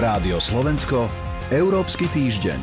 Rádio Slovensko, Európsky týždeň.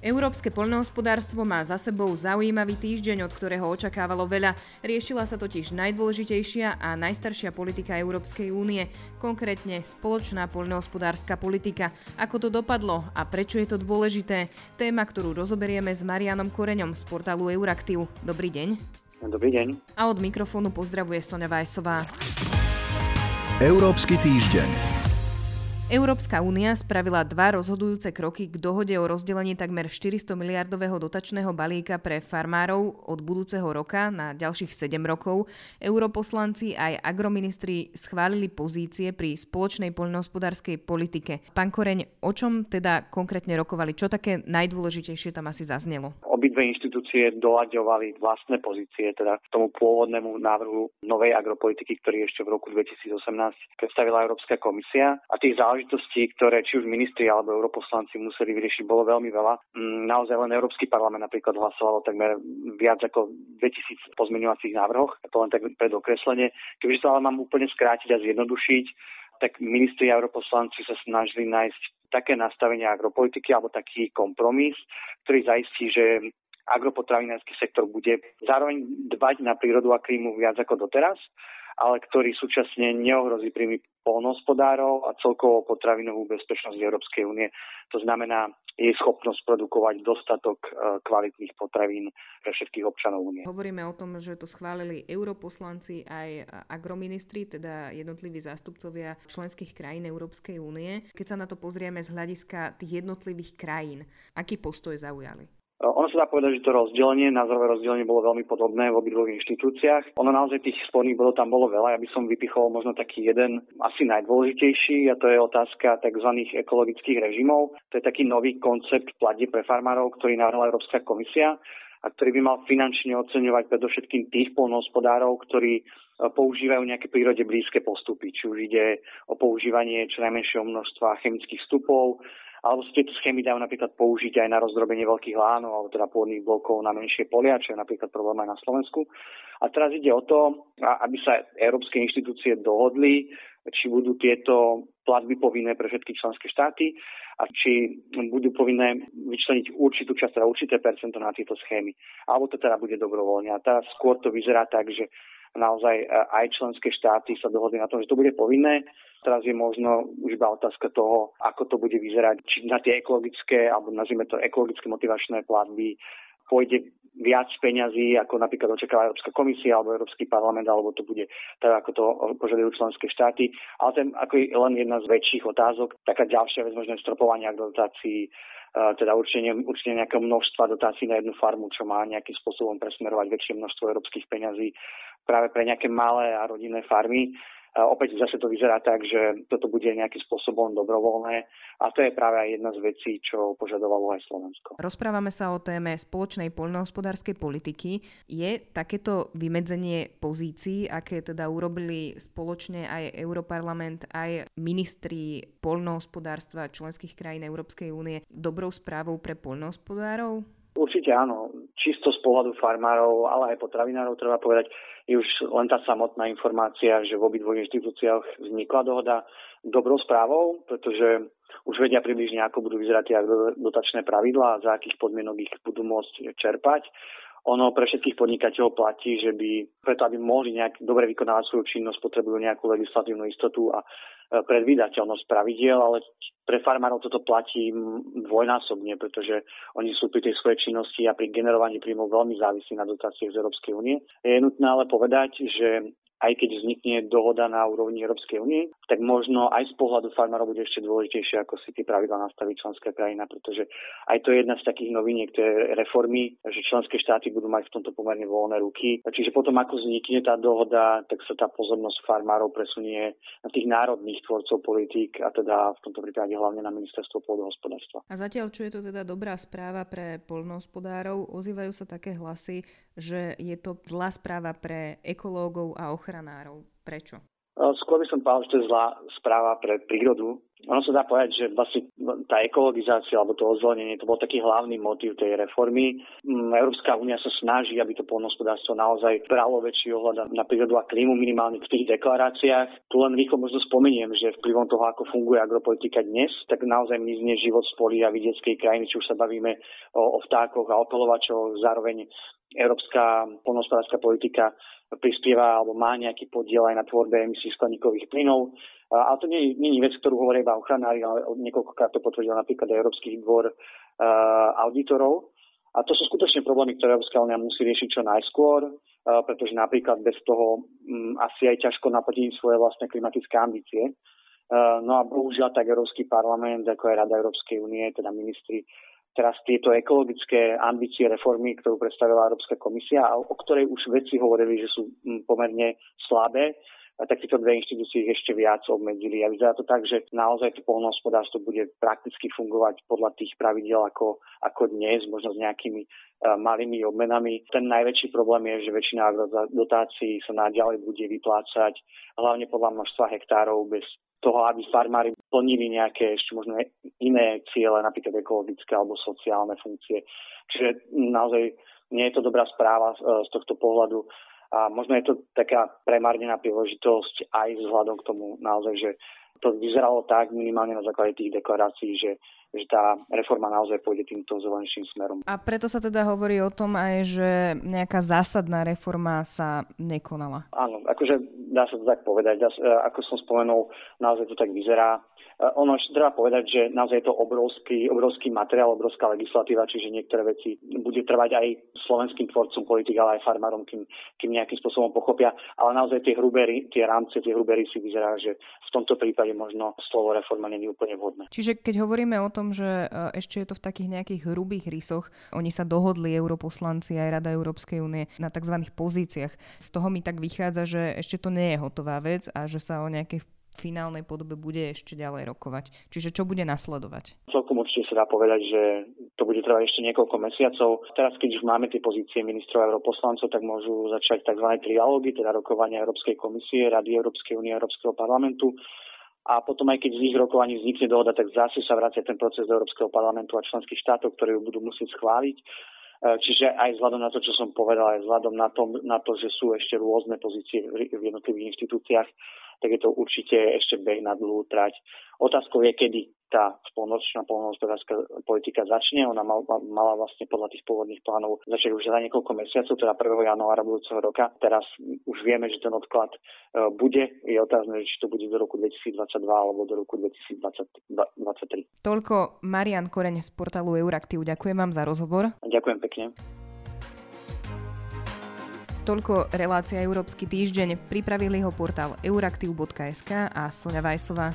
Európske poľnohospodárstvo má za sebou zaujímavý týždeň, od ktorého očakávalo veľa. Riešila sa totiž najdôležitejšia a najstaršia politika Európskej únie, konkrétne spoločná poľnohospodárska politika. Ako to dopadlo a prečo je to dôležité? Téma, ktorú rozoberieme s Marianom Koreňom z portálu Euraktiv. Dobrý deň. Dobrý deň. A od mikrofónu pozdravuje Sonja Vajsová. Európsky týždeň. Európska únia spravila dva rozhodujúce kroky k dohode o rozdelení takmer 400 miliardového dotačného balíka pre farmárov od budúceho roka na ďalších 7 rokov. Europoslanci aj agroministri schválili pozície pri spoločnej poľnohospodárskej politike. Pán Koreň, o čom teda konkrétne rokovali? Čo také najdôležitejšie tam asi zaznelo? Obidve inštitúcie doľaďovali vlastné pozície, teda k tomu pôvodnému návrhu novej agropolitiky, ktorý ešte v roku 2018 predstavila Európska komisia. A tých záležitostí, ktoré či už ministri alebo europoslanci museli vyriešiť, bolo veľmi veľa. Mm, naozaj len Európsky parlament napríklad hlasovalo takmer viac ako 2000 pozmeňovacích návrhoch, to len tak pred okreslenie. Keďže to ale mám úplne skrátiť a zjednodušiť, tak ministri a europoslanci sa snažili nájsť také nastavenie agropolitiky alebo taký kompromis, ktorý zaistí, že agropotravinársky sektor bude zároveň dbať na prírodu a klímu viac ako doteraz, ale ktorý súčasne neohrozí príjmy polnohospodárov a celkovo potravinovú bezpečnosť Európskej únie. To znamená jej schopnosť produkovať dostatok e, kvalitných potravín pre všetkých občanov únie. Hovoríme o tom, že to schválili europoslanci aj agroministri, teda jednotliví zástupcovia členských krajín Európskej únie. Keď sa na to pozrieme z hľadiska tých jednotlivých krajín, aký postoj zaujali? Ono sa dá povedať, že to rozdelenie, názorové rozdelenie bolo veľmi podobné v obidvoch inštitúciách. Ono naozaj tých sporných bodov tam bolo veľa. Ja by som vypichol možno taký jeden asi najdôležitejší a to je otázka tzv. ekologických režimov. To je taký nový koncept platí pre farmárov, ktorý navrhla Európska komisia a ktorý by mal finančne oceňovať predovšetkým tých polnohospodárov, ktorí e, používajú nejaké prírode blízke postupy, či už ide o používanie čo najmenšieho množstva chemických vstupov, alebo sa tieto schémy dajú napríklad použiť aj na rozdrobenie veľkých lánov alebo teda pôvodných blokov na menšie polia, čo je napríklad problém aj na Slovensku. A teraz ide o to, aby sa európske inštitúcie dohodli, či budú tieto platby povinné pre všetky členské štáty a či budú povinné vyčleniť určitú časť, teda určité percento na tieto schémy. Alebo to teda bude dobrovoľne. A teraz skôr to vyzerá tak, že naozaj aj členské štáty sa dohodli na tom, že to bude povinné. Teraz je možno už iba otázka toho, ako to bude vyzerať, či na tie ekologické, alebo nazvime to ekologické motivačné platby, pôjde viac peňazí, ako napríklad očakáva Európska komisia alebo Európsky parlament, alebo to bude tak, ako to požadujú členské štáty. Ale ten ako je len jedna z väčších otázok. Taká ďalšia vec možno stropovania dotácií, teda určenie, určenie nejakého množstva dotácií na jednu farmu, čo má nejakým spôsobom presmerovať väčšie množstvo európskych peňazí práve pre nejaké malé a rodinné farmy. Opäť zase to vyzerá tak, že toto bude nejakým spôsobom dobrovoľné a to je práve aj jedna z vecí, čo požadovalo aj Slovensko. Rozprávame sa o téme spoločnej poľnohospodárskej politiky. Je takéto vymedzenie pozícií, aké teda urobili spoločne aj Europarlament, aj ministri poľnohospodárstva členských krajín Európskej únie dobrou správou pre poľnohospodárov? Určite áno. Čisto z pohľadu farmárov, ale aj potravinárov treba povedať, je už len tá samotná informácia, že v obidvoch inštitúciách vznikla dohoda dobrou správou, pretože už vedia približne, ako budú vyzerať tie dotačné pravidlá a za akých podmienok ich budú môcť čerpať. Ono pre všetkých podnikateľov platí, že by preto, aby mohli nejak dobre vykonávať svoju činnosť, potrebujú nejakú legislatívnu istotu a predvídateľnosť pravidiel, ale pre farmárov toto platí dvojnásobne, pretože oni sú pri tej svojej činnosti a pri generovaní príjmov veľmi závislí na dotáciách z Európskej únie. Je nutné ale povedať, že aj keď vznikne dohoda na úrovni Európskej únie, tak možno aj z pohľadu farmárov bude ešte dôležitejšie, ako si tie pravidla nastaví členská krajina, pretože aj to je jedna z takých noviniek, to reformy, že členské štáty budú mať v tomto pomerne voľné ruky. Čiže potom, ako vznikne tá dohoda, tak sa tá pozornosť farmárov presunie na tých národných tvorcov politík a teda v tomto prípade hlavne na ministerstvo pôdohospodárstva. A zatiaľ, čo je to teda dobrá správa pre poľnohospodárov, ozývajú sa také hlasy, že je to zlá správa pre ekológov a ochranárov. Prečo? Skôr by som povedal, že to je zlá správa pre prírodu ono sa dá povedať, že vlastne tá ekologizácia alebo to ozelenenie, to bol taký hlavný motív tej reformy. Mm, Európska únia sa snaží, aby to polnospodárstvo naozaj bralo väčší ohľad na prírodu a klímu minimálne v tých deklaráciách. Tu len rýchlo možno spomeniem, že vplyvom toho, ako funguje agropolitika dnes, tak naozaj mizne život z polí vidieckej krajiny, či už sa bavíme o, o vtákoch a opelovačoch, zároveň európska polnospodárska politika prispieva alebo má nejaký podiel aj na tvorbe emisí skleníkových plynov. Ale to nie, nie je vec, ktorú hovorí iba ochranári, ale niekoľkokrát to potvrdil napríklad aj Európsky dvor uh, auditorov. A to sú skutočne problémy, ktoré Európska únia musí riešiť čo najskôr, uh, pretože napríklad bez toho um, asi aj ťažko naplniť svoje vlastné klimatické ambície. Uh, no a bohužiaľ tak Európsky parlament, ako aj Rada Európskej únie, teda ministri, teraz tieto ekologické ambície reformy, ktorú predstavila Európska komisia a o ktorej už vedci hovorili, že sú pomerne slabé, tak tieto dve inštitúcie ich ešte viac obmedzili. A vyzerá to tak, že naozaj to polnohospodárstvo bude prakticky fungovať podľa tých pravidel ako, ako dnes, možno s nejakými uh, malými obmenami. Ten najväčší problém je, že väčšina dotácií sa naďalej bude vyplácať hlavne podľa množstva hektárov bez toho, aby farmári plnili nejaké ešte možno iné ciele, napríklad ekologické alebo sociálne funkcie. Čiže naozaj nie je to dobrá správa z tohto pohľadu. A možno je to taká premárnená príležitosť aj vzhľadom k tomu naozaj, že to vyzeralo tak minimálne na základe tých deklarácií, že, že tá reforma naozaj pôjde týmto zelenším smerom. A preto sa teda hovorí o tom aj, že nejaká zásadná reforma sa nekonala. Áno, akože dá sa to tak povedať. Ako som spomenul, naozaj to tak vyzerá. Eh, ono ešte treba povedať, že naozaj je to obrovský, obrovský materiál, obrovská legislatíva, čiže niektoré veci bude trvať aj slovenským tvorcom politik, ale aj farmárom, kým, kým nejakým spôsobom pochopia. Ale naozaj tie hrubery, tie rámce, tie hrubery si vyzerá, že v tomto prípade možno slovo reforma nie je úplne vhodné. Čiže keď hovoríme o tom, že eh, ešte je to v takých nejakých hrubých rysoch, oni sa dohodli europoslanci aj Rada Európskej únie na tzv. pozíciách. Z toho mi tak vychádza, že ešte to nie je hotová vec a že sa o nejakej finálnej podobe bude ešte ďalej rokovať. Čiže čo bude nasledovať? Celkom určite sa dá povedať, že to bude trvať ešte niekoľko mesiacov. Teraz, keď už máme tie pozície ministrov a europoslancov, tak môžu začať tzv. trialógy, teda rokovania Európskej komisie, Rady Európskej únie a Európskeho parlamentu. A potom aj keď z ich rokovaní vznikne dohoda, tak zase sa vracia ten proces do Európskeho parlamentu a členských štátov, ktoré ju budú musieť schváliť. E, čiže aj vzhľadom na to, čo som povedal, aj vzhľadom na to, na to že sú ešte rôzne pozície v jednotlivých inštitúciách, tak je to určite ešte beh na dlhú trať. Otázkou je, kedy tá spoločná polnohospodárska politika začne. Ona mal, mala vlastne podľa tých pôvodných plánov začať už za niekoľko mesiacov, teda 1. januára budúceho roka. Teraz už vieme, že ten odklad e, bude. Je otázne, či to bude do roku 2022 alebo do roku 2023. Toľko Marian Koreň z portálu Euraktiv. Ďakujem vám za rozhovor. Ďakujem pekne. Toľko relácia Európsky týždeň. Pripravili ho portál euraktiv.sk a Sonja Vajsová.